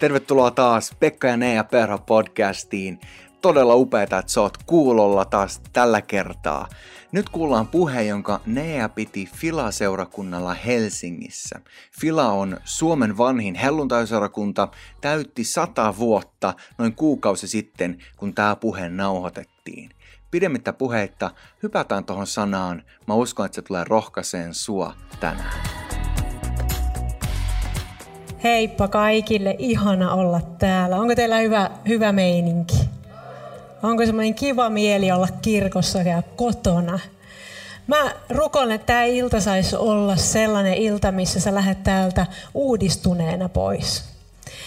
Tervetuloa taas Pekka ja Nea Perho podcastiin. Todella upeeta, että sä oot kuulolla taas tällä kertaa. Nyt kuullaan puhe, jonka Nea piti Fila-seurakunnalla Helsingissä. Fila on Suomen vanhin helluntaiseurakunta, täytti sata vuotta noin kuukausi sitten, kun tämä puhe nauhoitettiin. Pidemmittä puheitta hypätään tuohon sanaan. Mä uskon, että se tulee rohkaiseen sua tänään. Heippa kaikille, ihana olla täällä. Onko teillä hyvä, hyvä meininki? Onko semmoinen kiva mieli olla kirkossa ja kotona? Mä rukoilen, että tämä ilta saisi olla sellainen ilta, missä sä lähdet täältä uudistuneena pois.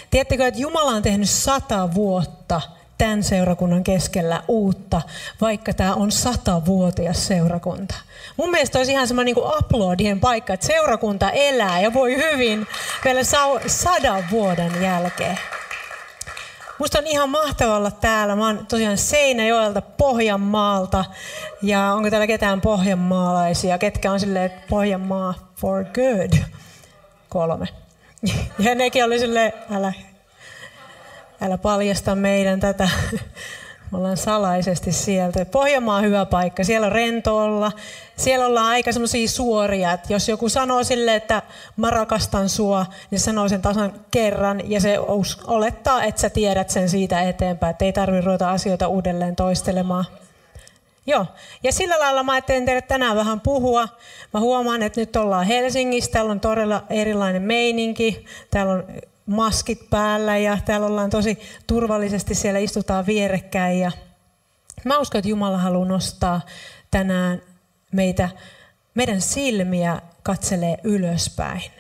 Tiedättekö, että Jumala on tehnyt sata vuotta tämän seurakunnan keskellä uutta, vaikka tämä on satavuotias seurakunta. Mun mielestä olisi ihan semmoinen niin uploadien paikka, että seurakunta elää ja voi hyvin vielä sadan vuoden jälkeen. Musta on ihan mahtavaa olla täällä. Mä oon tosiaan Seinäjoelta Pohjanmaalta. Ja onko täällä ketään pohjanmaalaisia? Ketkä on silleen, että Pohjanmaa for good? Kolme. Ja nekin oli silleen, älä, älä paljasta meidän tätä me ollaan salaisesti sieltä. Pohjanmaa on hyvä paikka. Siellä on rento olla. Siellä ollaan aika semmoisia suoria, että jos joku sanoo sille, että mä rakastan sua, niin sanoo sen tasan kerran ja se olettaa, että sä tiedät sen siitä eteenpäin, että ei tarvitse ruveta asioita uudelleen toistelemaan. Joo, ja sillä lailla mä ajattelin teille tänään vähän puhua. Mä huomaan, että nyt ollaan Helsingissä, täällä on todella erilainen meininki. Täällä on maskit päällä ja täällä ollaan tosi turvallisesti, siellä istutaan vierekkäin. Ja mä uskon, että Jumala haluaa nostaa tänään meitä, meidän silmiä katselee ylöspäin.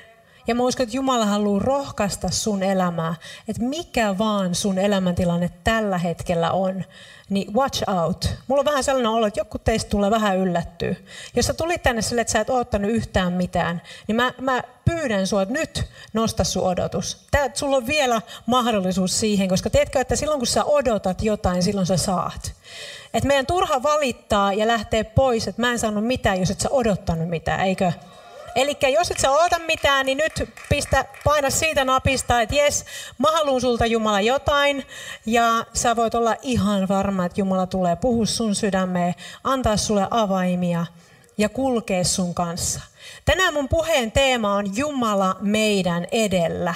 Ja mä uskon, että Jumala haluaa rohkaista sun elämää, että mikä vaan sun elämäntilanne tällä hetkellä on, niin watch out. Mulla on vähän sellainen olo, että joku teistä tulee vähän yllättyä. Jos sä tulit tänne sille, että sä et oottanut yhtään mitään, niin mä, mä pyydän sua, että nyt nosta sun odotus. Tää, sulla on vielä mahdollisuus siihen, koska tiedätkö, että silloin kun sä odotat jotain, silloin sä saat. Et meidän turha valittaa ja lähteä pois, että mä en saanut mitään, jos et sä odottanut mitään, eikö? Eli jos et sä oota mitään, niin nyt pistä, paina siitä napista, että jes, mä haluan sulta Jumala jotain. Ja sä voit olla ihan varma, että Jumala tulee puhua sun sydämeen, antaa sulle avaimia ja kulkea sun kanssa. Tänään mun puheen teema on Jumala meidän edellä.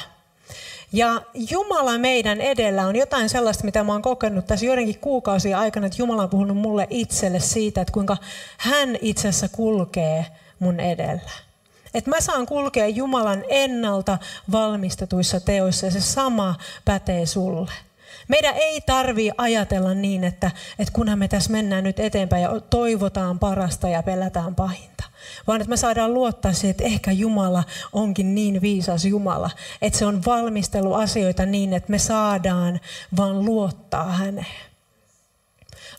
Ja Jumala meidän edellä on jotain sellaista, mitä mä oon kokenut tässä joidenkin kuukausia aikana, että Jumala on puhunut mulle itselle siitä, että kuinka hän itse asiassa kulkee mun edellä. Että mä saan kulkea Jumalan ennalta valmistetuissa teoissa ja se sama pätee sulle. Meidän ei tarvi ajatella niin, että, että kunhan me tässä mennään nyt eteenpäin ja toivotaan parasta ja pelätään pahinta. Vaan että me saadaan luottaa siihen, että ehkä Jumala onkin niin viisas Jumala, että se on valmistelu asioita niin, että me saadaan vaan luottaa häneen.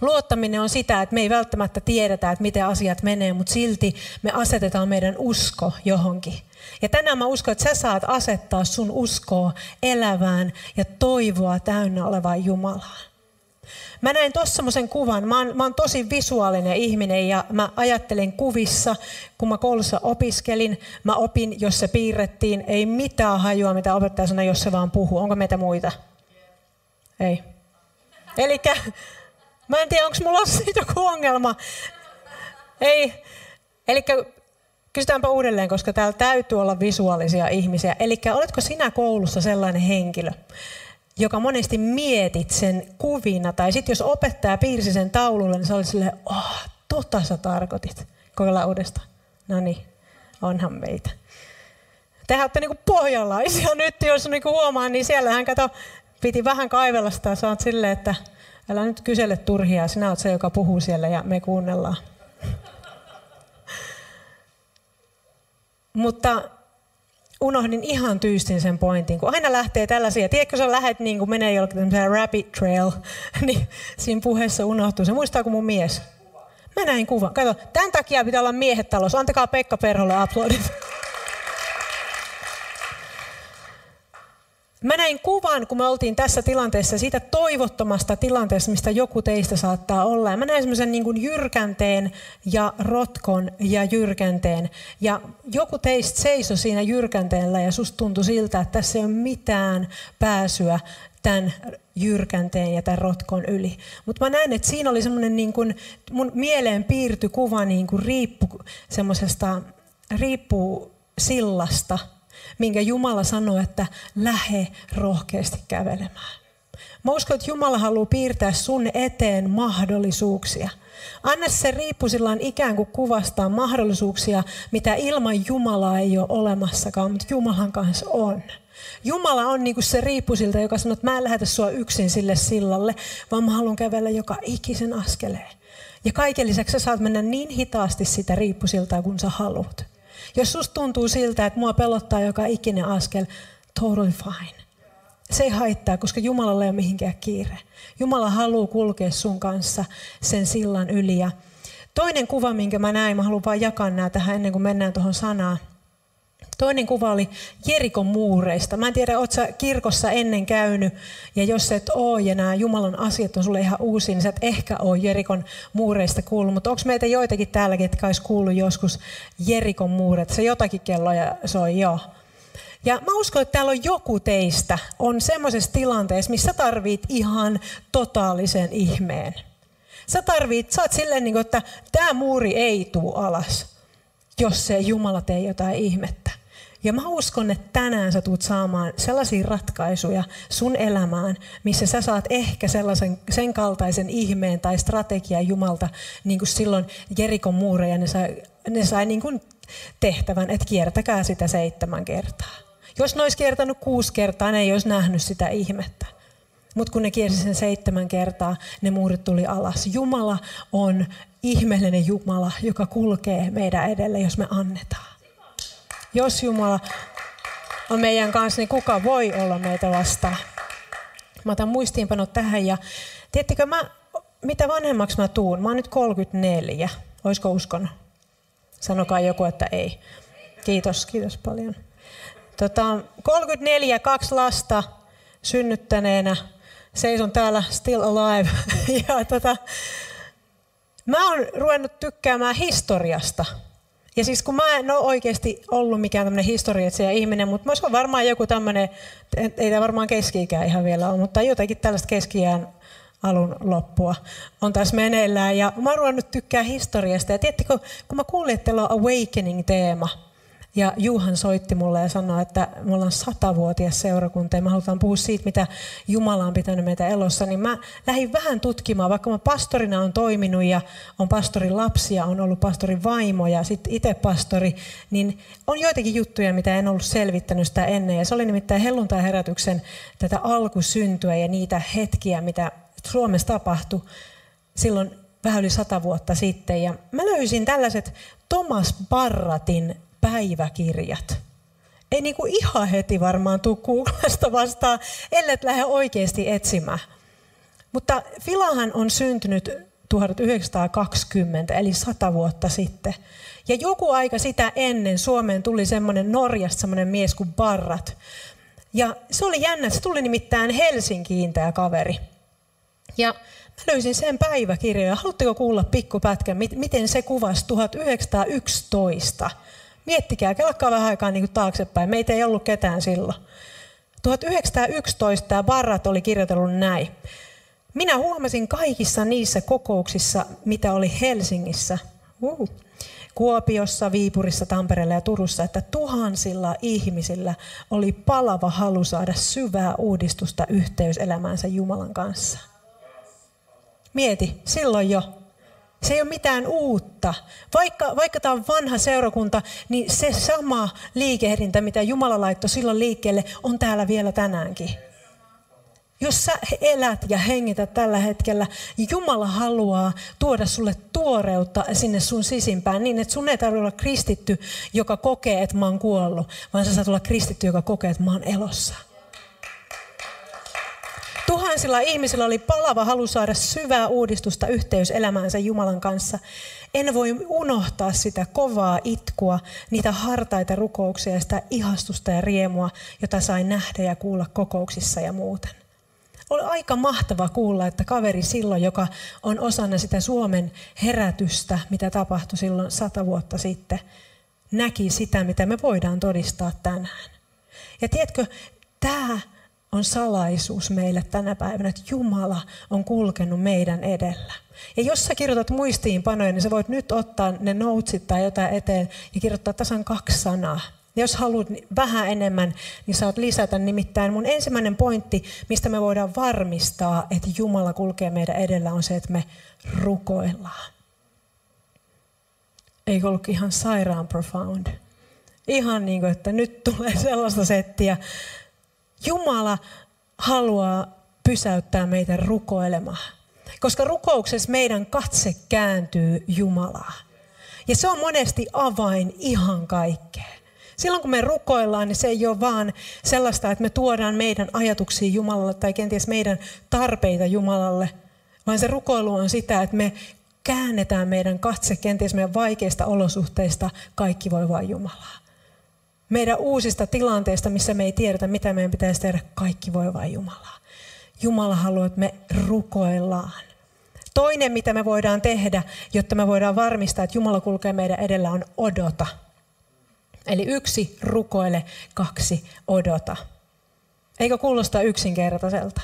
Luottaminen on sitä, että me ei välttämättä tiedetä, että miten asiat menee, mutta silti me asetetaan meidän usko johonkin. Ja tänään mä uskon, että sä saat asettaa sun uskoa elävään ja toivoa täynnä olevaan Jumalaan. Mä näin tuossa semmoisen kuvan. Mä oon, mä oon tosi visuaalinen ihminen ja mä ajattelin kuvissa, kun mä koulussa opiskelin. Mä opin, jos se piirrettiin. Ei mitään hajua, mitä opettaja sanoi, jos se vaan puhuu. Onko meitä muita? Ei. Eli Mä en tiedä, onko mulla siitä joku ongelma. Ei. Eli kysytäänpä uudelleen, koska täällä täytyy olla visuaalisia ihmisiä. Eli oletko sinä koulussa sellainen henkilö, joka monesti mietit sen kuvina, tai sitten jos opettaja piirsi sen taululle, niin se oli silleen, oh, tota sä tarkoitit. Kokeillaan uudestaan. No niin, onhan meitä. Tehän olette niinku pohjalaisia nyt, jos niinku huomaa, niin siellähän kato, piti vähän kaivella sitä, saat silleen, että Älä nyt kysele turhia, sinä olet se, joka puhuu siellä ja me kuunnellaan. Mutta unohdin ihan tyystin sen pointin, kun aina lähtee tällaisia. Tiedätkö, sä lähdet niin kuin menee jollekin rabbit trail, niin siinä puheessa unohtuu. Se muistaa kuin mun mies. Mä näin kuvan. Kato, tämän takia pitää olla miehet talossa. Antakaa Pekka Perholle aplodit. Mä näin kuvan, kun me oltiin tässä tilanteessa, siitä toivottomasta tilanteesta, mistä joku teistä saattaa olla. Ja mä näin semmoisen niin jyrkänteen ja rotkon ja jyrkänteen. Ja joku teistä seisoi siinä jyrkänteellä ja susta tuntui siltä, että tässä ei ole mitään pääsyä tämän jyrkänteen ja tämän rotkon yli. Mutta mä näen, että siinä oli semmoinen niin mun mieleen piirtyi kuva niin kuin riippu semmoisesta, riippuu sillasta, minkä Jumala sanoi, että lähe rohkeasti kävelemään. Mä uskon, että Jumala haluaa piirtää sun eteen mahdollisuuksia. Anna se riippusillaan ikään kuin kuvastaa mahdollisuuksia, mitä ilman Jumalaa ei ole olemassakaan, mutta Jumalan kanssa on. Jumala on niin kuin se riippusilta, joka sanoo, että mä en lähetä sua yksin sille sillalle, vaan mä haluan kävellä joka ikisen askeleen. Ja kaiken lisäksi sä saat mennä niin hitaasti sitä riippusiltaa, kun sä haluat. Jos susta tuntuu siltä, että mua pelottaa joka ikinen askel, totally fine. Se ei haittaa, koska Jumalalla ei ole mihinkään kiire. Jumala haluaa kulkea sun kanssa sen sillan yli. Ja toinen kuva, minkä mä näin, mä haluan vaan jakaa nämä tähän ennen kuin mennään tuohon sanaan. Toinen kuva oli Jerikon muureista. Mä en tiedä, oot sä kirkossa ennen käynyt, ja jos et oo, ja nämä Jumalan asiat on sulle ihan uusi, niin sä et ehkä oo Jerikon muureista kuullut. Mutta onko meitä joitakin täälläkin, jotka olisi kuullut joskus Jerikon muuret? Se jotakin kelloja soi, joo. Ja mä uskon, että täällä on joku teistä on semmoisessa tilanteessa, missä tarvit ihan totaalisen ihmeen. Sä tarvit, sä oot silleen, niin kuin, että tämä muuri ei tuu alas, jos se Jumala tee jotain ihmettä. Ja mä uskon, että tänään sä tulet saamaan sellaisia ratkaisuja sun elämään, missä sä saat ehkä sellaisen, sen kaltaisen ihmeen tai strategian Jumalta, niin kuin silloin Jerikon muureja, ne sai, ne sai niin kuin tehtävän, että kiertäkää sitä seitsemän kertaa. Jos ne olisi kiertänyt kuusi kertaa, ne ei olisi nähnyt sitä ihmettä. Mutta kun ne kiersi sen seitsemän kertaa, ne muurit tuli alas. Jumala on ihmeellinen Jumala, joka kulkee meidän edelle, jos me annetaan. Jos Jumala on meidän kanssa, niin kuka voi olla meitä vastaan? Mä otan muistiinpanot tähän ja tiedättekö mä, mitä vanhemmaksi mä tuun? Mä oon nyt 34. Oisko uskon? Sanokaa joku, että ei. Kiitos, kiitos paljon. Tota, 34, kaksi lasta synnyttäneenä. Seison täällä still alive. ja tota, mä oon ruvennut tykkäämään historiasta. Ja siis kun mä en ole oikeasti ollut mikään tämmöinen historiatsija ihminen, mutta mä varmaan joku tämmöinen, ei tämä varmaan keski ihan vielä ole, mutta jotenkin tällaista keski alun loppua on tässä meneillään. Ja mä oon ruvennut tykkää historiasta. Ja tiedättekö, kun mä kuulin, että teillä on Awakening-teema, ja Juhan soitti mulle ja sanoi, että me ollaan satavuotias seurakunta ja me halutaan puhua siitä, mitä Jumala on pitänyt meitä elossa. Niin mä lähdin vähän tutkimaan, vaikka mä pastorina on toiminut ja on pastorin lapsia, on ollut pastorin vaimo ja sitten itse pastori, niin on joitakin juttuja, mitä en ollut selvittänyt sitä ennen. Ja se oli nimittäin helluntai-herätyksen tätä alkusyntyä ja niitä hetkiä, mitä Suomessa tapahtui silloin vähän yli sata vuotta sitten. Ja mä löysin tällaiset Thomas Barratin päiväkirjat. Ei niin kuin ihan heti varmaan tuu Googlesta vastaan, ellei lähde oikeasti etsimään. Mutta Filahan on syntynyt 1920, eli 100 vuotta sitten. Ja joku aika sitä ennen Suomeen tuli semmoinen Norjasta semmoinen mies kuin Barrat. Ja se oli jännä, se tuli nimittäin Helsinkiin tämä kaveri. Ja mä löysin sen päiväkirjoja. Haluatteko kuulla pikkupätkän, miten se kuvasi 1911? Miettikää, kelakkaa vähän aikaa niin kuin taaksepäin. Meitä ei ollut ketään silloin. 1911 tämä Barrat oli kirjoitellut näin. Minä huomasin kaikissa niissä kokouksissa, mitä oli Helsingissä, uh, Kuopiossa, Viipurissa, Tampereella ja Turussa, että tuhansilla ihmisillä oli palava halu saada syvää uudistusta yhteyselämäänsä Jumalan kanssa. Mieti, silloin jo se ei ole mitään uutta. Vaikka, vaikka tämä on vanha seurakunta, niin se sama liikehdintä, mitä Jumala laittoi silloin liikkeelle, on täällä vielä tänäänkin. Jos sä elät ja hengität tällä hetkellä, Jumala haluaa tuoda sulle tuoreutta sinne sun sisimpään niin, että sun ei tarvitse olla kristitty, joka kokee, että mä oon kuollut, vaan sä saat olla kristitty, joka kokee, että mä oon elossa Tuhansilla ihmisillä oli palava halu saada syvää uudistusta yhteys elämäänsä Jumalan kanssa. En voi unohtaa sitä kovaa itkua, niitä hartaita rukouksia ja sitä ihastusta ja riemua, jota sain nähdä ja kuulla kokouksissa ja muuten. Oli aika mahtava kuulla, että kaveri silloin, joka on osana sitä Suomen herätystä, mitä tapahtui silloin sata vuotta sitten, näki sitä, mitä me voidaan todistaa tänään. Ja tiedätkö, tämä on salaisuus meille tänä päivänä, että Jumala on kulkenut meidän edellä. Ja jos sä kirjoitat muistiinpanoja, niin sä voit nyt ottaa ne notesit tai jotain eteen ja kirjoittaa tasan kaksi sanaa. Ja jos haluat vähän enemmän, niin saat lisätä. Nimittäin mun ensimmäinen pointti, mistä me voidaan varmistaa, että Jumala kulkee meidän edellä, on se, että me rukoillaan. Eikö ollut ihan sairaan profound? Ihan niin kuin, että nyt tulee sellaista settiä. Jumala haluaa pysäyttää meitä rukoilemaan. Koska rukouksessa meidän katse kääntyy Jumalaa. Ja se on monesti avain ihan kaikkeen. Silloin kun me rukoillaan, niin se ei ole vaan sellaista, että me tuodaan meidän ajatuksia Jumalalle tai kenties meidän tarpeita Jumalalle, vaan se rukoilu on sitä, että me käännetään meidän katse kenties meidän vaikeista olosuhteista kaikki voi vain Jumalaa. Meidän uusista tilanteista, missä me ei tiedetä, mitä meidän pitäisi tehdä, kaikki voi vain Jumalaa. Jumala haluaa, että me rukoillaan. Toinen, mitä me voidaan tehdä, jotta me voidaan varmistaa, että Jumala kulkee meidän edellä, on odota. Eli yksi, rukoile, kaksi, odota. Eikö kuulosta yksinkertaiselta?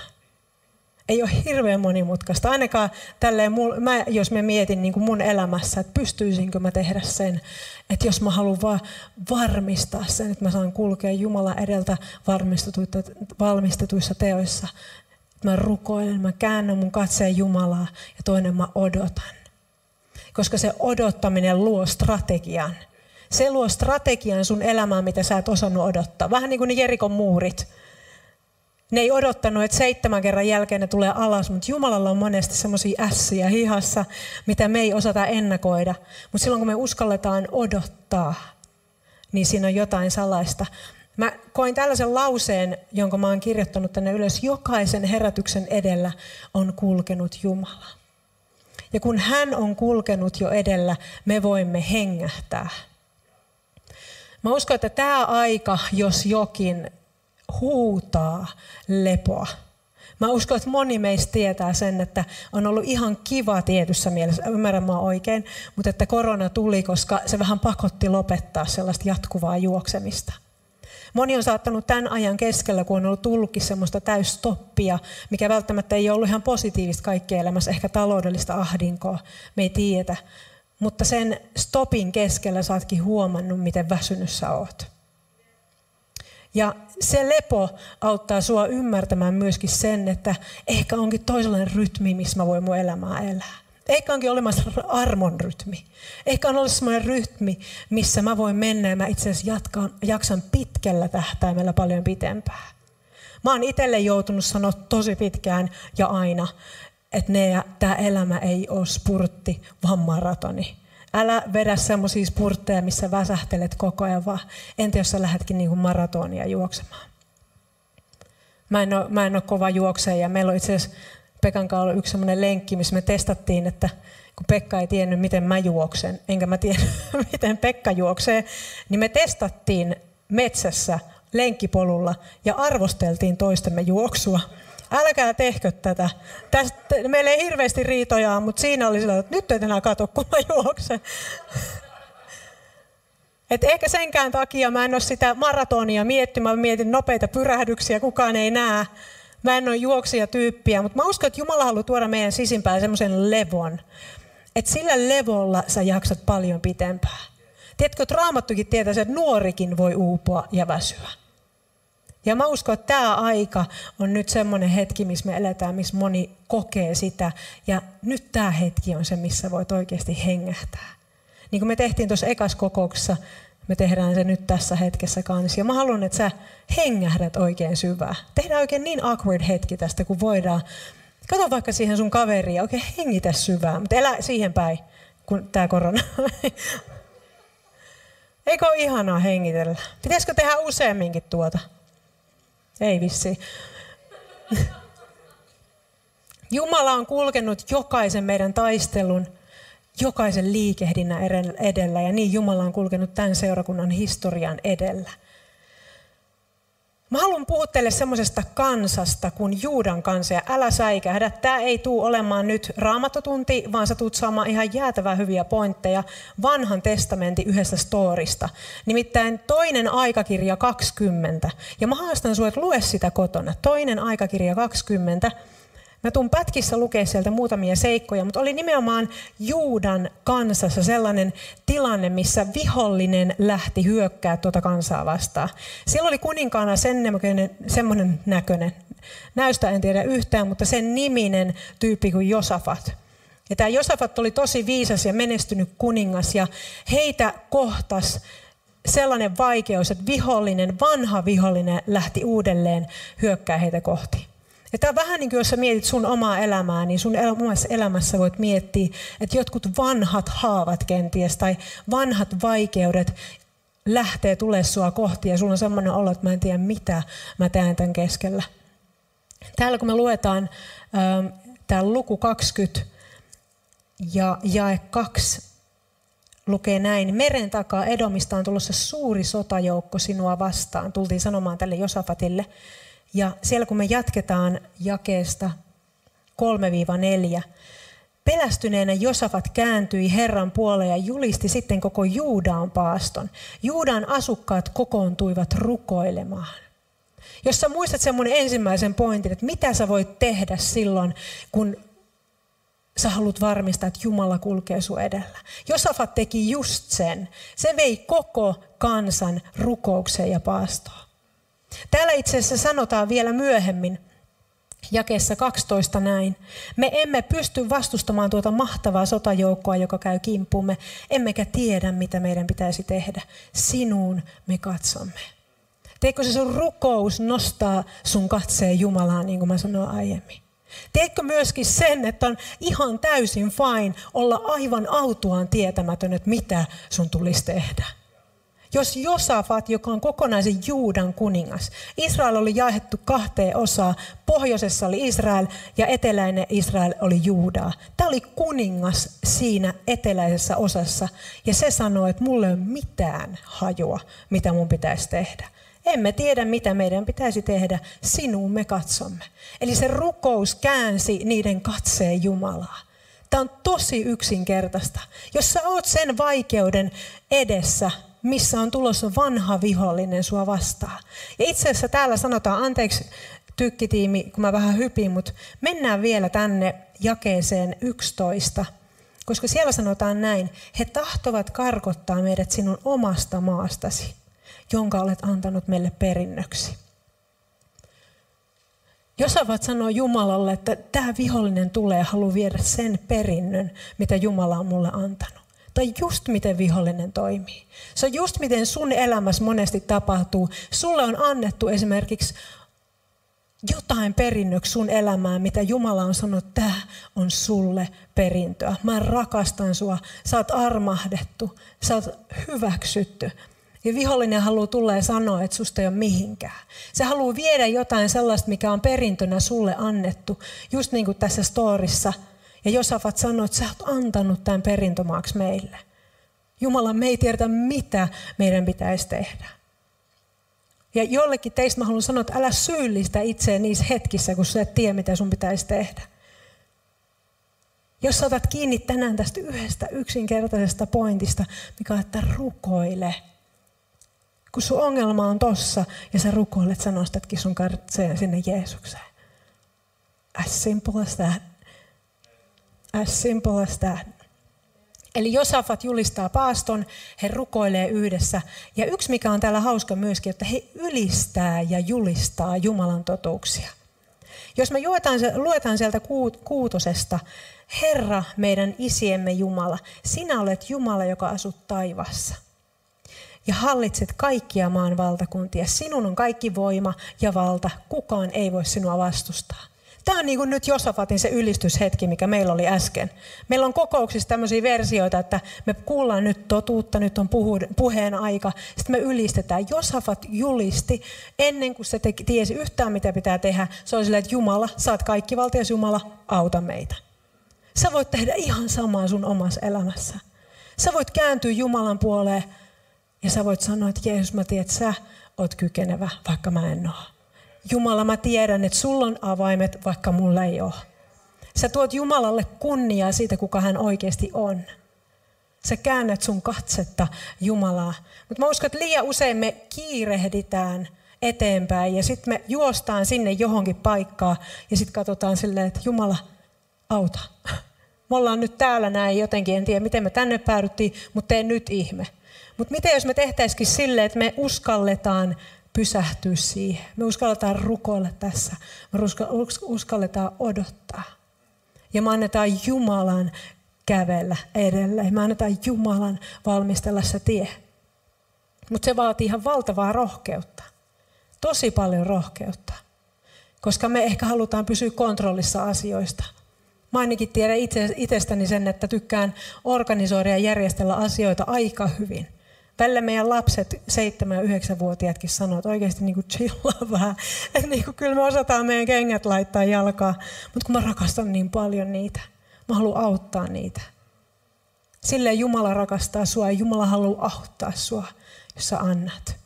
Ei ole hirveän monimutkaista. Ainakaan tälleen, mä, jos mä mietin niin kuin mun elämässä, että pystyisinkö mä tehdä sen, että jos mä haluan vaan varmistaa sen, että mä saan kulkea Jumala edeltä valmistetuissa teoissa, Mä rukoilen, mä käännän mun katseen Jumalaa ja toinen mä odotan. Koska se odottaminen luo strategian. Se luo strategian sun elämään, mitä sä et osannut odottaa. Vähän niin kuin ne Jerikon muurit. Ne ei odottanut, että seitsemän kerran jälkeen ne tulee alas, mutta Jumalalla on monesti semmoisia ässiä hihassa, mitä me ei osata ennakoida. Mutta silloin kun me uskalletaan odottaa, niin siinä on jotain salaista. Mä koin tällaisen lauseen, jonka mä oon kirjoittanut tänne ylös. Jokaisen herätyksen edellä on kulkenut Jumala. Ja kun hän on kulkenut jo edellä, me voimme hengähtää. Mä uskon, että tämä aika, jos jokin, huutaa lepoa. Mä uskon, että moni meistä tietää sen, että on ollut ihan kiva tietyssä mielessä, ymmärrän mä oikein, mutta että korona tuli, koska se vähän pakotti lopettaa sellaista jatkuvaa juoksemista – Moni on saattanut tämän ajan keskellä, kun on ollut tullutkin semmoista täystoppia, mikä välttämättä ei ollut ihan positiivista kaikkien elämässä, ehkä taloudellista ahdinkoa, me ei tiedä. Mutta sen stopin keskellä saatkin huomannut, miten väsynyt sä oot. Ja se lepo auttaa sua ymmärtämään myöskin sen, että ehkä onkin toisenlainen rytmi, missä mä voin mun elämää elää. Ehkä onkin olemassa armon rytmi. Ehkä on olemassa sellainen rytmi, missä mä voin mennä ja mä itse asiassa jatkan, jaksan pitkällä tähtäimellä paljon pitempään. Mä oon itselle joutunut sanoa tosi pitkään ja aina, että tämä elämä ei ole spurtti, vaan maratoni. Älä vedä semmoisia spurtteja, missä väsähtelet koko ajan, vaan entä jos sä lähdetkin niin kuin maratonia juoksemaan. Mä en, ole, mä en ole kova juokseja ja meillä on itse asiassa Pekan kanssa yksi sellainen lenkki, missä me testattiin, että kun Pekka ei tiennyt, miten mä juoksen, enkä mä tiedä, miten Pekka juoksee, niin me testattiin metsässä lenkkipolulla ja arvosteltiin toistemme juoksua. Älkää tehkö tätä. Tästä, meillä ei hirveästi riitoja, mutta siinä oli sillä, että nyt et enää katso, kun mä juoksen. Et ehkä senkään takia mä en ole sitä maratonia miettimään, mietin nopeita pyrähdyksiä, kukaan ei näe. Mä en ole juoksija tyyppiä, mutta mä uskon, että Jumala haluaa tuoda meidän sisimpään semmoisen levon, että sillä levolla sä jaksat paljon pitempään. Tiedätkö, että Raamattukin tietää, että nuorikin voi uupua ja väsyä. Ja mä uskon, että tämä aika on nyt semmoinen hetki, missä me eletään, missä moni kokee sitä. Ja nyt tämä hetki on se, missä voit oikeasti hengähtää. Niin kuin me tehtiin tuossa ekas kokouksessa, me tehdään se nyt tässä hetkessä kanssa. Ja mä haluan, että sä hengähdät oikein syvää. Tehdään oikein niin awkward hetki tästä, kun voidaan. Kato vaikka siihen sun kaveriin ja oikein hengitä syvää, mutta elä siihen päin, kun tää korona. Eikö ole ihanaa hengitellä? Pitäisikö tehdä useamminkin tuota? Ei vissi. Jumala on kulkenut jokaisen meidän taistelun, jokaisen liikehdinnän edellä ja niin Jumala on kulkenut tämän seurakunnan historian edellä. Mä haluan puhua teille semmoisesta kansasta kuin Juudan kansa ja älä säikähdä. Tämä ei tule olemaan nyt raamatotunti, vaan sä tulet saamaan ihan jäätävää hyviä pointteja vanhan testamentin yhdestä storista. Nimittäin toinen aikakirja 20. Ja mä haastan sinua, että lue sitä kotona. Toinen aikakirja 20 Mä tuun pätkissä lukea sieltä muutamia seikkoja, mutta oli nimenomaan Juudan kansassa sellainen tilanne, missä vihollinen lähti hyökkää tuota kansaa vastaan. Siellä oli kuninkaana sen näköinen, semmoinen näköinen, näystä en tiedä yhtään, mutta sen niminen tyyppi kuin Josafat. Ja tämä Josafat oli tosi viisas ja menestynyt kuningas ja heitä kohtas sellainen vaikeus, että vihollinen, vanha vihollinen lähti uudelleen hyökkää heitä kohti. Ja tämä on vähän niin kuin jos sä mietit sun omaa elämää, niin sun omassa elämässä voit miettiä, että jotkut vanhat haavat kenties tai vanhat vaikeudet lähtee tulee sua kohti ja sulla on semmoinen olo, että mä en tiedä mitä mä teen tämän keskellä. Täällä kun me luetaan ähm, tämä luku 20 ja jae 2 lukee näin. Meren takaa Edomista on tulossa suuri sotajoukko sinua vastaan. Tultiin sanomaan tälle Josafatille. Ja siellä kun me jatketaan jakeesta 3-4, Pelästyneenä Josafat kääntyi Herran puoleen ja julisti sitten koko Juudaan paaston. Juudan asukkaat kokoontuivat rukoilemaan. Jos sä muistat semmoinen ensimmäisen pointin, että mitä sä voit tehdä silloin, kun sä haluat varmistaa, että Jumala kulkee sun edellä. Josafat teki just sen. Se vei koko kansan rukoukseen ja paastoon. Täällä itse asiassa sanotaan vielä myöhemmin, jakeessa 12 näin. Me emme pysty vastustamaan tuota mahtavaa sotajoukkoa, joka käy kimppumme, emmekä tiedä, mitä meidän pitäisi tehdä. Sinuun me katsomme. Teikö se sun rukous nostaa sun katseen Jumalaan, niin kuin mä sanoin aiemmin? Teekö myöskin sen, että on ihan täysin fine olla aivan autuaan tietämätön, että mitä sun tulisi tehdä? Jos Josafat, joka on kokonaisen Juudan kuningas, Israel oli jaettu kahteen osaan, pohjoisessa oli Israel ja eteläinen Israel oli Juudaa. Tämä oli kuningas siinä eteläisessä osassa ja se sanoi, että mulle ei ole mitään hajua, mitä mun pitäisi tehdä. Emme tiedä, mitä meidän pitäisi tehdä, sinuun me katsomme. Eli se rukous käänsi niiden katseen Jumalaa. Tämä on tosi yksinkertaista. Jos sä oot sen vaikeuden edessä, missä on tulossa vanha vihollinen sua vastaan. Ja itse asiassa täällä sanotaan, anteeksi tykkitiimi, kun mä vähän hypin, mutta mennään vielä tänne jakeeseen 11, koska siellä sanotaan näin, he tahtovat karkottaa meidät sinun omasta maastasi, jonka olet antanut meille perinnöksi. Josavat sanoo Jumalalle, että tämä vihollinen tulee ja haluaa viedä sen perinnön, mitä Jumala on mulle antanut. Tai just miten vihollinen toimii. Se on just miten sun elämässä monesti tapahtuu. Sulle on annettu esimerkiksi jotain perinnöksi sun elämään, mitä Jumala on sanonut, tämä on sulle perintöä. Mä rakastan sua, sä oot armahdettu, sä oot hyväksytty. Ja vihollinen haluaa tulla ja sanoa, että susta ei ole mihinkään. Se haluaa viedä jotain sellaista, mikä on perintönä sulle annettu. Just niin kuin tässä storissa – ja Josafat sanoi, että sä oot antanut tämän perintömaaksi meille. Jumala, me ei tiedä, mitä meidän pitäisi tehdä. Ja jollekin teistä mä haluan sanoa, että älä syyllistä itseä niissä hetkissä, kun sä et tiedä, mitä sun pitäisi tehdä. Jos saatat kiinni tänään tästä yhdestä yksinkertaisesta pointista, mikä on, että rukoile. Kun sun ongelma on tossa ja sä rukoilet, sä nostatkin sun katseen sinne Jeesukseen. As simple as that. As simple as that. Eli Josafat julistaa paaston, he rukoilee yhdessä. Ja yksi mikä on täällä hauska myöskin, että he ylistää ja julistaa Jumalan totuuksia. Jos me juetaan, luetaan sieltä kuutosesta, Herra, meidän isiemme Jumala, sinä olet Jumala, joka asut taivassa. Ja hallitset kaikkia maan valtakuntia. Sinun on kaikki voima ja valta. Kukaan ei voi sinua vastustaa. Tämä on niin kuin nyt Josafatin se ylistyshetki, mikä meillä oli äsken. Meillä on kokouksissa tämmöisiä versioita, että me kuullaan nyt totuutta, nyt on puheen aika. Sitten me ylistetään. Josafat julisti ennen kuin se teki, tiesi yhtään, mitä pitää tehdä. Se oli silleen, että Jumala, saat kaikki valtias Jumala, auta meitä. Sä voit tehdä ihan samaa sun omassa elämässä. Sä voit kääntyä Jumalan puoleen ja sä voit sanoa, että Jeesus, mä tiedän, että sä oot kykenevä, vaikka mä en ole. Jumala, mä tiedän, että sulla on avaimet, vaikka mulla ei ole. Sä tuot Jumalalle kunniaa siitä, kuka hän oikeasti on. Sä käännät sun katsetta Jumalaa. Mutta mä uskon, että liian usein me kiirehditään eteenpäin ja sitten me juostaan sinne johonkin paikkaan ja sitten katsotaan silleen, että Jumala, auta. Me ollaan nyt täällä näin jotenkin, en tiedä miten me tänne päädyttiin, mutta tee nyt ihme. Mutta miten jos me tehtäisikin silleen, että me uskalletaan pysähtyä siihen. Me uskalletaan rukoilla tässä. Me uskalletaan odottaa. Ja me annetaan Jumalan kävellä edelleen. Me annetaan Jumalan valmistella se tie. Mutta se vaatii ihan valtavaa rohkeutta. Tosi paljon rohkeutta. Koska me ehkä halutaan pysyä kontrollissa asioista. Mä ainakin tiedän itse, itsestäni sen, että tykkään organisoida ja järjestellä asioita aika hyvin. Välillä meidän lapset, 7- ja 9-vuotiaatkin sanoo, että oikeasti niin chillaa vähän. Että niin kuin, kyllä me osataan meidän kengät laittaa jalkaa, mutta kun mä rakastan niin paljon niitä, mä haluan auttaa niitä. Silleen Jumala rakastaa sua ja Jumala haluaa auttaa sua, jos sä annat.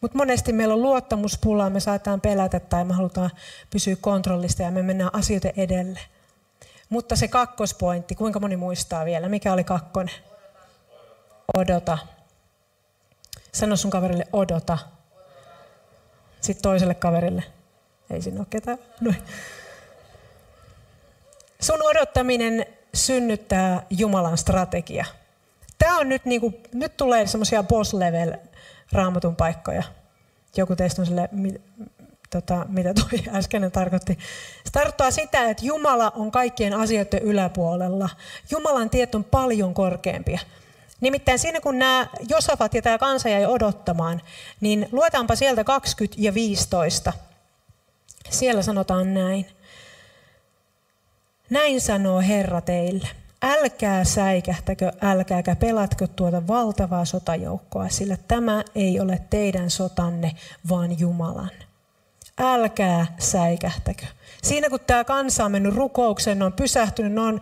Mutta monesti meillä on luottamuspulaa, me saataan pelätä tai me halutaan pysyä kontrollista ja me mennään asioiden edelle. Mutta se kakkospointti, kuinka moni muistaa vielä, mikä oli kakkonen? Odota. Sano sun kaverille odota. Sitten toiselle kaverille. Ei siinä ole ketään. No. Sun odottaminen synnyttää Jumalan strategia. Tämä on nyt, niin kuin, nyt tulee semmoisia boss level raamatun paikkoja. Joku teistä on sille, tota, mitä toi äsken tarkoitti. Se tarkoittaa sitä, että Jumala on kaikkien asioiden yläpuolella. Jumalan tiet on paljon korkeampia. Nimittäin siinä kun nämä Josafat ja tämä kansa jäi odottamaan, niin luetaanpa sieltä 20 ja 15. Siellä sanotaan näin. Näin sanoo Herra teille. Älkää säikähtäkö, älkääkä pelatko tuota valtavaa sotajoukkoa, sillä tämä ei ole teidän sotanne, vaan Jumalan. Älkää säikähtäkö. Siinä kun tämä kansa on mennyt rukoukseen, on pysähtynyt, ne on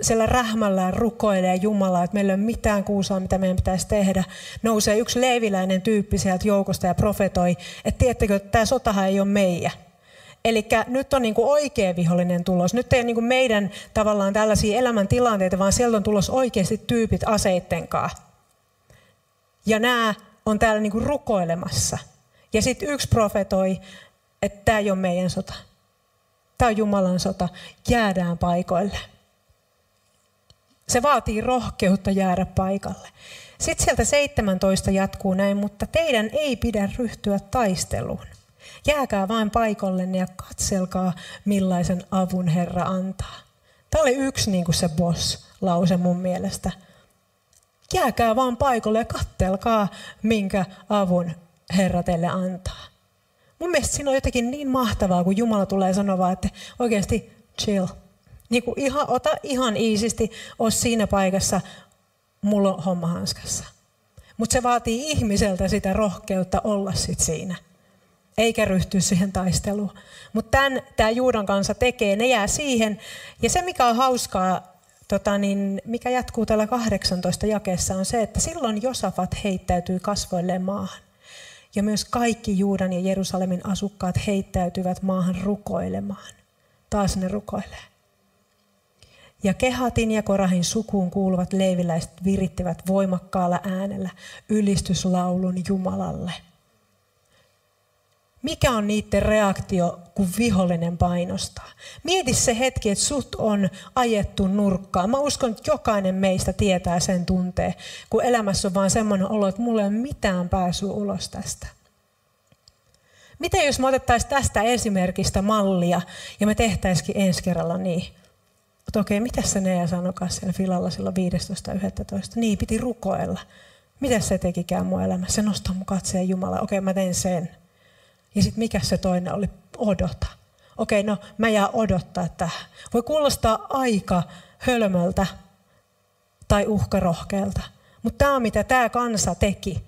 siellä rähmällään rukoilee Jumalaa, että meillä ei ole mitään kuusaa, mitä meidän pitäisi tehdä. Nousee yksi leiviläinen tyyppi sieltä joukosta ja profetoi, että tiedättekö, että tämä sotahan ei ole meidän. Eli nyt on niin kuin oikea vihollinen tulos. Nyt ei ole niin kuin meidän tavallaan tällaisia elämäntilanteita, vaan sieltä on tulos oikeasti tyypit aseittenkaan. Ja nämä on täällä niin kuin rukoilemassa. Ja sitten yksi profetoi, että tämä ei ole meidän sota. Tämä on Jumalan sota. Jäädään paikoille. Se vaatii rohkeutta jäädä paikalle. Sitten sieltä 17 jatkuu näin, mutta teidän ei pidä ryhtyä taisteluun. Jääkää vain paikollenne ja katselkaa, millaisen avun Herra antaa. Tämä oli yksi niin kuin se boss-lause mun mielestä. Jääkää vaan paikalle ja kattelkaa, minkä avun Herra teille antaa. Mun mielestä siinä on jotenkin niin mahtavaa, kun Jumala tulee sanoa että oikeasti chill – niin kuin ihan, ota ihan iisisti, ole siinä paikassa, mulla on homma hanskassa. Mutta se vaatii ihmiseltä sitä rohkeutta olla sit siinä. Eikä ryhtyä siihen taisteluun. Mutta tämä Juudan kanssa tekee, ne jää siihen. Ja se mikä on hauskaa, tota niin, mikä jatkuu tällä 18 jakeessa, on se, että silloin Josafat heittäytyy kasvoilleen maahan. Ja myös kaikki Juudan ja Jerusalemin asukkaat heittäytyvät maahan rukoilemaan. Taas ne rukoilee. Ja Kehatin ja Korahin sukuun kuuluvat leiviläiset virittivät voimakkaalla äänellä ylistyslaulun Jumalalle. Mikä on niiden reaktio, kun vihollinen painostaa? Mieti se hetki, että sut on ajettu nurkkaan. Mä uskon, että jokainen meistä tietää sen tunteen, kun elämässä on vaan semmoinen olo, että mulla ei ole mitään pääsyä ulos tästä. Miten jos me otettaisiin tästä esimerkistä mallia ja me tehtäisikin ensi kerralla niin? Mutta okei, mitä se Nea sanokaan siellä filalla silloin 15.11? Niin, piti rukoilla. Mitä se tekikään mun elämässä? Se nostaa mun katseen Jumala. Okei, mä teen sen. Ja sitten mikä se toinen oli? Odota. okei, no mä jää odottaa tähän. Voi kuulostaa aika hölmöltä tai uhkarohkeelta. Mutta tämä on mitä tämä kansa teki.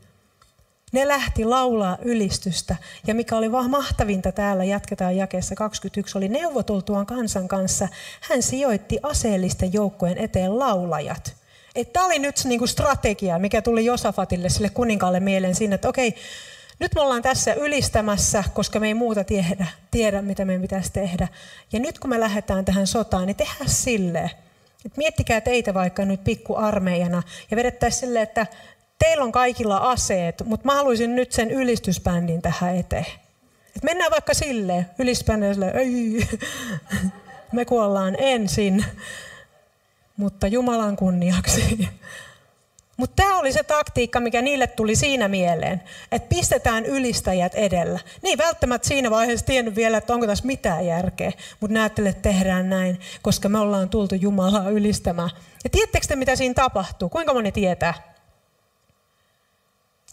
Ne lähti laulaa ylistystä. Ja mikä oli vaan mahtavinta täällä, jatketaan jakeessa 21, oli neuvotultuaan kansan kanssa. Hän sijoitti aseellisten joukkojen eteen laulajat. Tämä oli nyt niinku strategia, mikä tuli Josafatille, sille kuninkaalle mieleen siinä, että okei, nyt me ollaan tässä ylistämässä, koska me ei muuta tiedä, tiedä mitä meidän pitäisi tehdä. Ja nyt kun me lähdetään tähän sotaan, niin tehdään silleen, et miettikää teitä vaikka nyt pikkuarmeijana ja vedettäisiin silleen, että teillä on kaikilla aseet, mutta mä haluaisin nyt sen ylistysbändin tähän eteen. Et mennään vaikka silleen, ylistysbändin silleen, ei, me kuollaan ensin, mutta Jumalan kunniaksi. Mutta tämä oli se taktiikka, mikä niille tuli siinä mieleen, että pistetään ylistäjät edellä. Ei välttämättä siinä vaiheessa tiennyt vielä, että onko tässä mitään järkeä, mutta ne että tehdään näin, koska me ollaan tultu Jumalaa ylistämään. Ja tiedättekö te, mitä siinä tapahtuu? Kuinka moni tietää?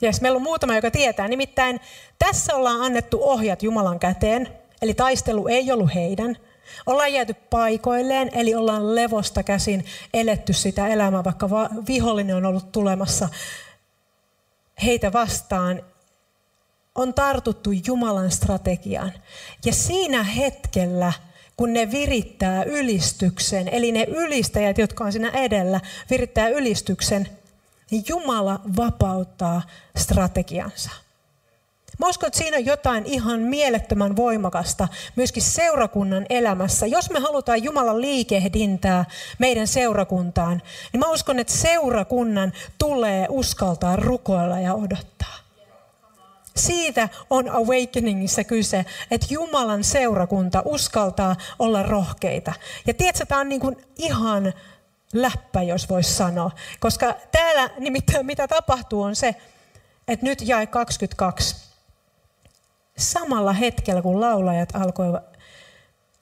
Jes, meillä on muutama, joka tietää. Nimittäin tässä ollaan annettu ohjat Jumalan käteen, eli taistelu ei ollut heidän – Ollaan jääty paikoilleen, eli ollaan levosta käsin eletty sitä elämää, vaikka vihollinen on ollut tulemassa heitä vastaan. On tartuttu Jumalan strategiaan. Ja siinä hetkellä, kun ne virittää ylistyksen, eli ne ylistäjät, jotka on siinä edellä, virittää ylistyksen, niin Jumala vapauttaa strategiansa. Mä uskon, että siinä on jotain ihan mielettömän voimakasta myöskin seurakunnan elämässä. Jos me halutaan Jumalan liikehdintää meidän seurakuntaan, niin mä uskon, että seurakunnan tulee uskaltaa rukoilla ja odottaa. Siitä on Awakeningissa kyse, että Jumalan seurakunta uskaltaa olla rohkeita. Ja tiedätkö, tämä on niin kuin ihan läppä, jos voisi sanoa. Koska täällä nimittäin mitä tapahtuu on se, että nyt jäi 22 samalla hetkellä, kun laulajat alkoivat,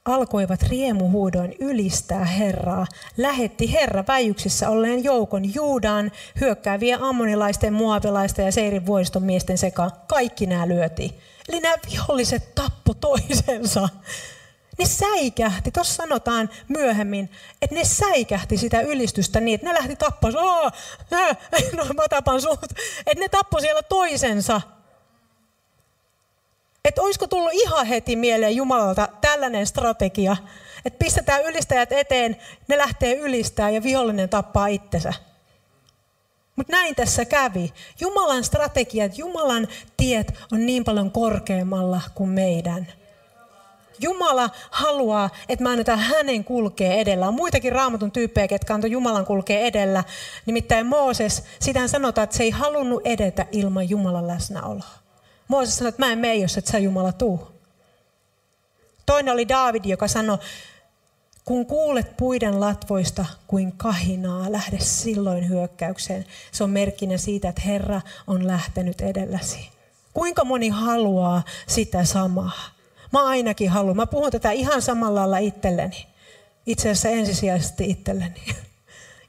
alkoivat riemuhuudoin ylistää Herraa, lähetti Herra väijyksissä olleen joukon Juudaan hyökkääviä ammonilaisten, muavilaisten ja Seirin vuodiston miesten sekaan. Kaikki nämä lyötiin. Eli nämä viholliset tappo toisensa. Ne säikähti, tuossa sanotaan myöhemmin, että ne säikähti sitä ylistystä niin, että ne lähti tappaa, no mä tapan sut, että ne tappoi siellä toisensa että olisiko tullut ihan heti mieleen Jumalalta tällainen strategia, että pistetään ylistäjät eteen, ne lähtee ylistää ja vihollinen tappaa itsensä. Mutta näin tässä kävi. Jumalan strategiat, Jumalan tiet on niin paljon korkeammalla kuin meidän. Jumala haluaa, että mä annetaan hänen kulkee edellä. On muitakin raamatun tyyppejä, jotka antoi Jumalan kulkee edellä. Nimittäin Mooses, sitä sanotaan, että se ei halunnut edetä ilman Jumalan läsnäoloa. Mooses sanoi, että mä en mene, jos et sä Jumala tuu. Toinen oli David, joka sanoi, kun kuulet puiden latvoista kuin kahinaa, lähde silloin hyökkäykseen. Se on merkkinä siitä, että Herra on lähtenyt edelläsi. Kuinka moni haluaa sitä samaa? Mä ainakin haluan. Mä puhun tätä ihan samalla lailla itselleni. Itse asiassa ensisijaisesti itselleni.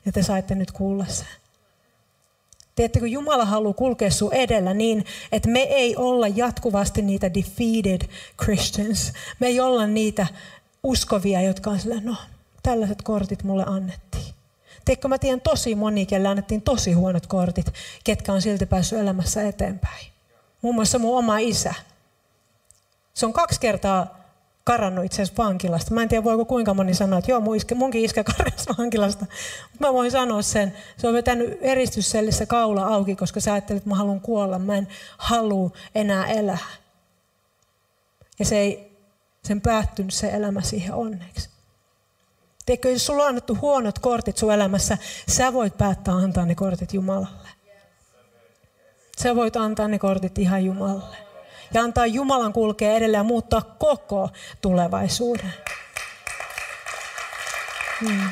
Ja te saitte nyt kuulla sen. Tiedättekö, Jumala haluaa kulkea sun edellä niin, että me ei olla jatkuvasti niitä defeated Christians. Me ei olla niitä uskovia, jotka on sillä, no, tällaiset kortit mulle annettiin. Tiedätkö, mä tiedän tosi moni, kelle annettiin tosi huonot kortit, ketkä on silti päässyt elämässä eteenpäin. Muun muassa mun oma isä. Se on kaksi kertaa karannut itse asiassa vankilasta. Mä en tiedä, voiko kuinka moni sanoa, että joo, mun iskä, munkin iskä karasi vankilasta. Mutta mä voin sanoa sen. Se on vetänyt eristyssellissä kaula auki, koska sä ajattelit, että mä haluan kuolla. Mä en halua enää elää. Ja se ei sen päättynyt se elämä siihen onneksi. Tiedätkö, jos sulla on annettu huonot kortit sun elämässä, sä voit päättää antaa ne kortit Jumalalle. Sä voit antaa ne kortit ihan Jumalalle ja antaa Jumalan kulkea edelleen ja muuttaa koko tulevaisuuden. Hmm.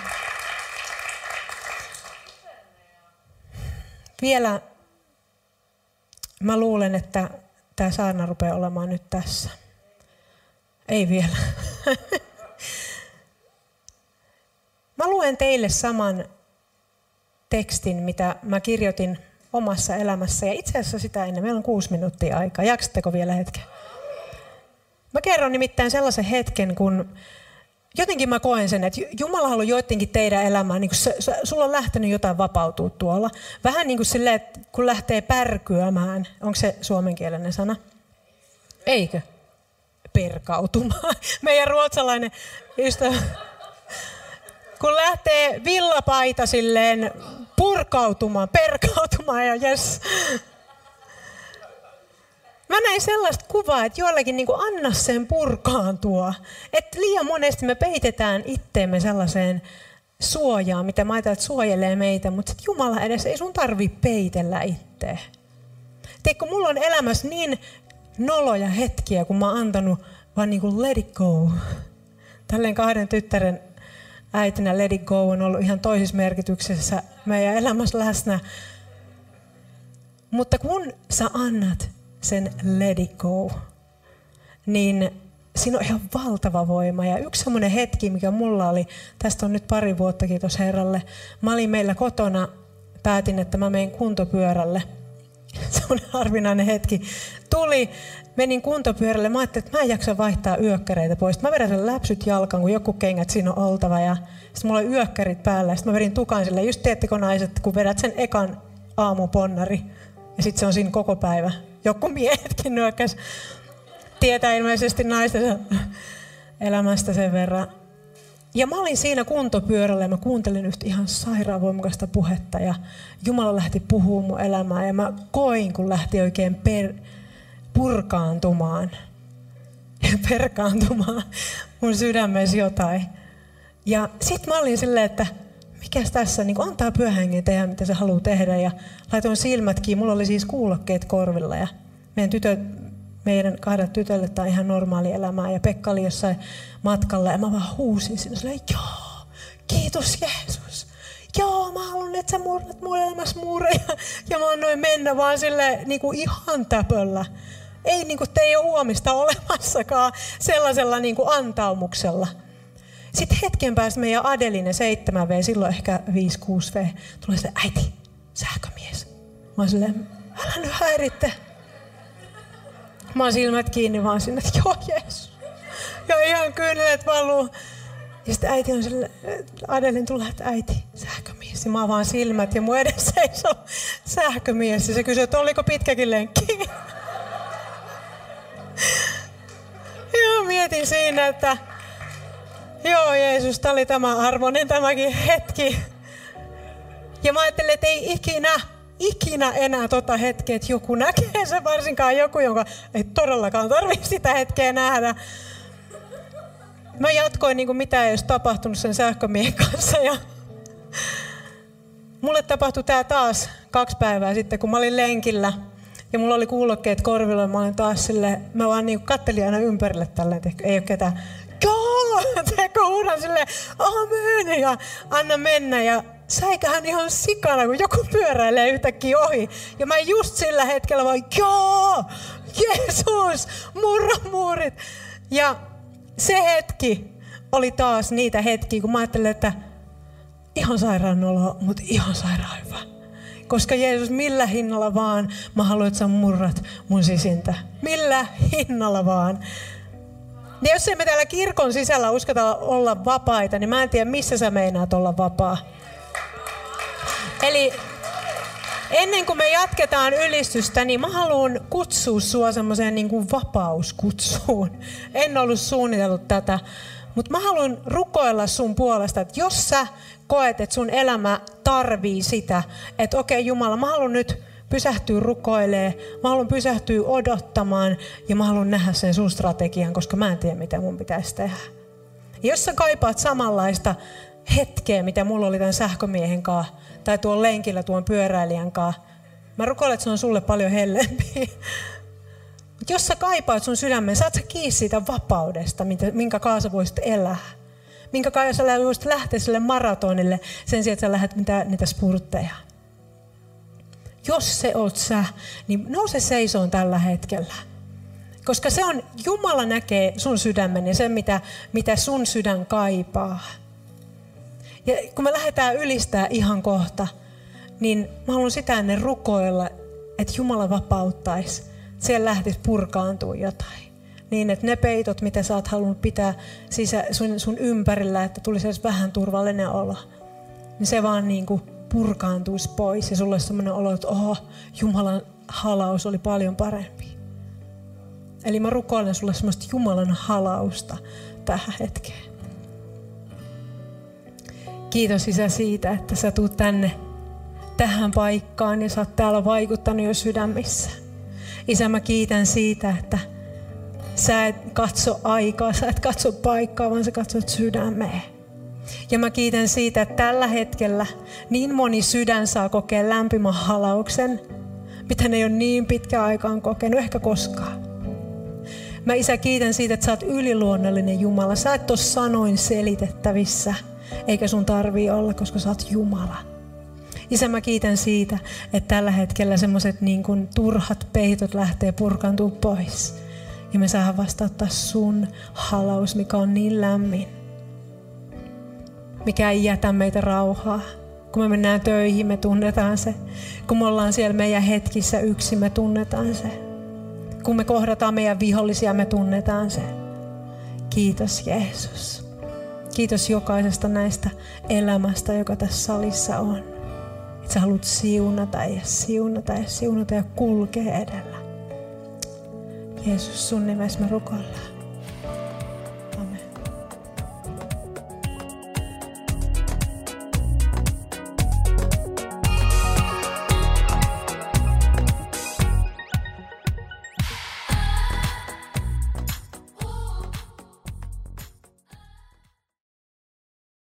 Vielä mä luulen, että tämä saarna rupeaa olemaan nyt tässä. Ei vielä. mä luen teille saman tekstin, mitä mä kirjoitin omassa elämässä. Ja itse asiassa sitä ennen, meillä on kuusi minuuttia aikaa. Jaksatteko vielä hetken? Mä kerron nimittäin sellaisen hetken, kun jotenkin mä koen sen, että Jumala haluaa joidenkin teidän elämään, niin se, se, sulla on lähtenyt jotain vapautua tuolla. Vähän niin kuin silleen, että kun lähtee pärkyämään, onko se suomenkielinen sana? Eikö? Perkautumaan. Meidän ruotsalainen ystävä. Kun lähtee villapaita silleen purkautumaan, perkautumaan ja jes, Mä näin sellaista kuvaa, että joillakin niin anna sen purkaantua. Että liian monesti me peitetään itteemme sellaiseen suojaan, mitä mä ajattelen, että suojelee meitä, mutta sit Jumala edes ei sun tarvi peitellä itseä. Tiedätkö, mulla on elämässä niin noloja hetkiä, kun mä oon antanut vaan niin kuin let it go. Tälleen kahden tyttären äitinä let it go on ollut ihan toisessa merkityksessä meidän elämässä läsnä. Mutta kun sä annat sen let it go, niin siinä on ihan valtava voima. Ja yksi semmoinen hetki, mikä mulla oli, tästä on nyt pari vuotta, kiitos Herralle. Mä olin meillä kotona, päätin, että mä menen kuntopyörälle. Semmoinen harvinainen hetki. Tuli, menin kuntopyörälle, mä ajattelin, että mä en jaksa vaihtaa yökkäreitä pois. Mä vedän läpsyt jalkaan, kun joku kengät siinä on oltava. Ja sitten mulla oli yökkärit päällä. Sitten mä vedin tukan sille. Just teettekö naiset, kun vedät sen ekan aamuponnari. Ja sitten se on siinä koko päivä joku miehetkin nyökkäs. Tietää ilmeisesti naisten elämästä sen verran. Ja mä olin siinä kuntopyörällä ja mä kuuntelin yhtä ihan sairaan voimakasta puhetta ja Jumala lähti puhumaan mun elämää ja mä koin, kun lähti oikein per, purkaantumaan ja perkaantumaan mun sydämessä jotain. Ja sit mä olin silleen, että mikäs tässä, niin antaa pyöhängen tehdä, mitä se haluaa tehdä. Ja laitoin silmät kiinni. Mulla oli siis kuulokkeet korvilla ja meidän tytöt, meidän kahdet tytölle tämä ihan normaali elämää. Ja Pekka oli jossain matkalla ja mä vaan huusin sinne silleen, joo, kiitos Jeesus. Joo, mä haluan, että sä murrat mun elämässä muureja. Ja mä annoin mennä vaan sille niin kuin ihan täpöllä. Ei niin kuin, te ei ole huomista olemassakaan sellaisella niin kuin antaumuksella. Sitten hetken päästä meidän Adelinen 7V, silloin ehkä 5-6V, tulee se äiti, sähkömies. Mä oon silleen, älä nyt häiritte. Mä oon silmät kiinni vaan sinne, että joo Jeesus. Ja ihan kyynelet valuu. Ja sitten äiti on sille, Adelin tulee, että äiti, sähkömies. Ja mä oon vaan silmät ja mun edessä seisoo sähkömies. Ja se kysyy, että oliko pitkäkin lenkki. Joo, mietin siinä, että Joo, Jeesus, tämä oli tämä arvoinen tämäkin hetki. Ja mä ajattelin, että ei ikinä, ikinä enää tota hetkeä, että joku näkee se, varsinkaan joku, jonka ei todellakaan tarvitse sitä hetkeä nähdä. Mä jatkoin niin kuin mitä ei olisi tapahtunut sen sähkömiehen kanssa ja mulle tapahtui tämä taas kaksi päivää sitten, kun mä olin lenkillä. Ja mulla oli kuulokkeet korvilla ja mä olin taas sille, mä vaan niin kattelin aina ympärille tälleen, että ei ole ketään. Joo, teko huudan sille amen ja anna mennä. Ja säikähän ihan sikana, kun joku pyöräilee yhtäkkiä ohi. Ja mä just sillä hetkellä vaan, joo, Jeesus, murra muurit. Ja se hetki oli taas niitä hetkiä, kun mä ajattelin, että ihan sairaan olo, mutta ihan sairaan hyvä. Koska Jeesus, millä hinnalla vaan mä haluan, että sä murrat mun sisintä. Millä hinnalla vaan. Niin jos emme täällä kirkon sisällä uskota olla vapaita, niin mä en tiedä, missä sä meinaat olla vapaa. Eli ennen kuin me jatketaan ylistystä, niin mä haluan kutsua sua semmoiseen niin kuin vapauskutsuun. En ollut suunnitellut tätä, mutta mä haluan rukoilla sun puolesta, että jos sä koet, että sun elämä tarvii sitä, että okei okay, Jumala, mä haluan nyt pysähtyä rukoilee, mä haluan pysähtyä odottamaan ja mä haluan nähdä sen sun strategian, koska mä en tiedä, mitä mun pitäisi tehdä. Ja jos sä kaipaat samanlaista hetkeä, mitä mulla oli tämän sähkömiehen kanssa, tai tuon lenkillä tuon pyöräilijän kanssa, mä rukoilen, että se on sulle paljon hellempi. Mutta jos sä kaipaat sun sydämen, saat sä kiinni siitä vapaudesta, minkä kanssa voisit elää. Minkä kanssa sä voisit lähteä sille maratonille sen sijaan, että sä lähdet mitä, niitä spurtteja jos se oot sä, niin nouse seisoon tällä hetkellä. Koska se on, Jumala näkee sun sydämen ja sen, mitä, mitä sun sydän kaipaa. Ja kun me lähdetään ylistää ihan kohta, niin mä haluan sitä ennen rukoilla, että Jumala vapauttaisi. Siellä lähtisi purkaantua jotain. niin, että ne peitot, mitä sä oot halunnut pitää sisä, sun, sun ympärillä, että tulisi edes vähän turvallinen olo, niin se vaan niin kuin purkaantuisi pois ja sulla olisi sellainen olo, että oho, Jumalan halaus oli paljon parempi. Eli mä rukoilen sulle semmoista Jumalan halausta tähän hetkeen. Kiitos Isä siitä, että sä tuut tänne tähän paikkaan ja sä oot täällä vaikuttanut jo sydämissä. Isä, mä kiitän siitä, että sä et katso aikaa, sä et katso paikkaa, vaan sä katsot sydämeen. Ja mä kiitän siitä, että tällä hetkellä niin moni sydän saa kokea lämpimän halauksen, mitä ne ei ole niin pitkä aikaan kokenut, ehkä koskaan. Mä isä kiitän siitä, että sä oot yliluonnollinen Jumala. Sä et ole sanoin selitettävissä, eikä sun tarvii olla, koska sä oot Jumala. Isä, mä kiitän siitä, että tällä hetkellä semmoiset niin kuin turhat peitot lähtee purkantuu pois. Ja me saadaan vastauttaa sun halaus, mikä on niin lämmin. Mikä ei jätä meitä rauhaa. Kun me mennään töihin, me tunnetaan se. Kun me ollaan siellä meidän hetkissä yksin, me tunnetaan se. Kun me kohdataan meidän vihollisia, me tunnetaan se. Kiitos Jeesus. Kiitos jokaisesta näistä elämästä, joka tässä salissa on. Että sä haluat siunata ja siunata ja siunata ja kulkea edellä. Jeesus, sun nimessä me rukoillaan.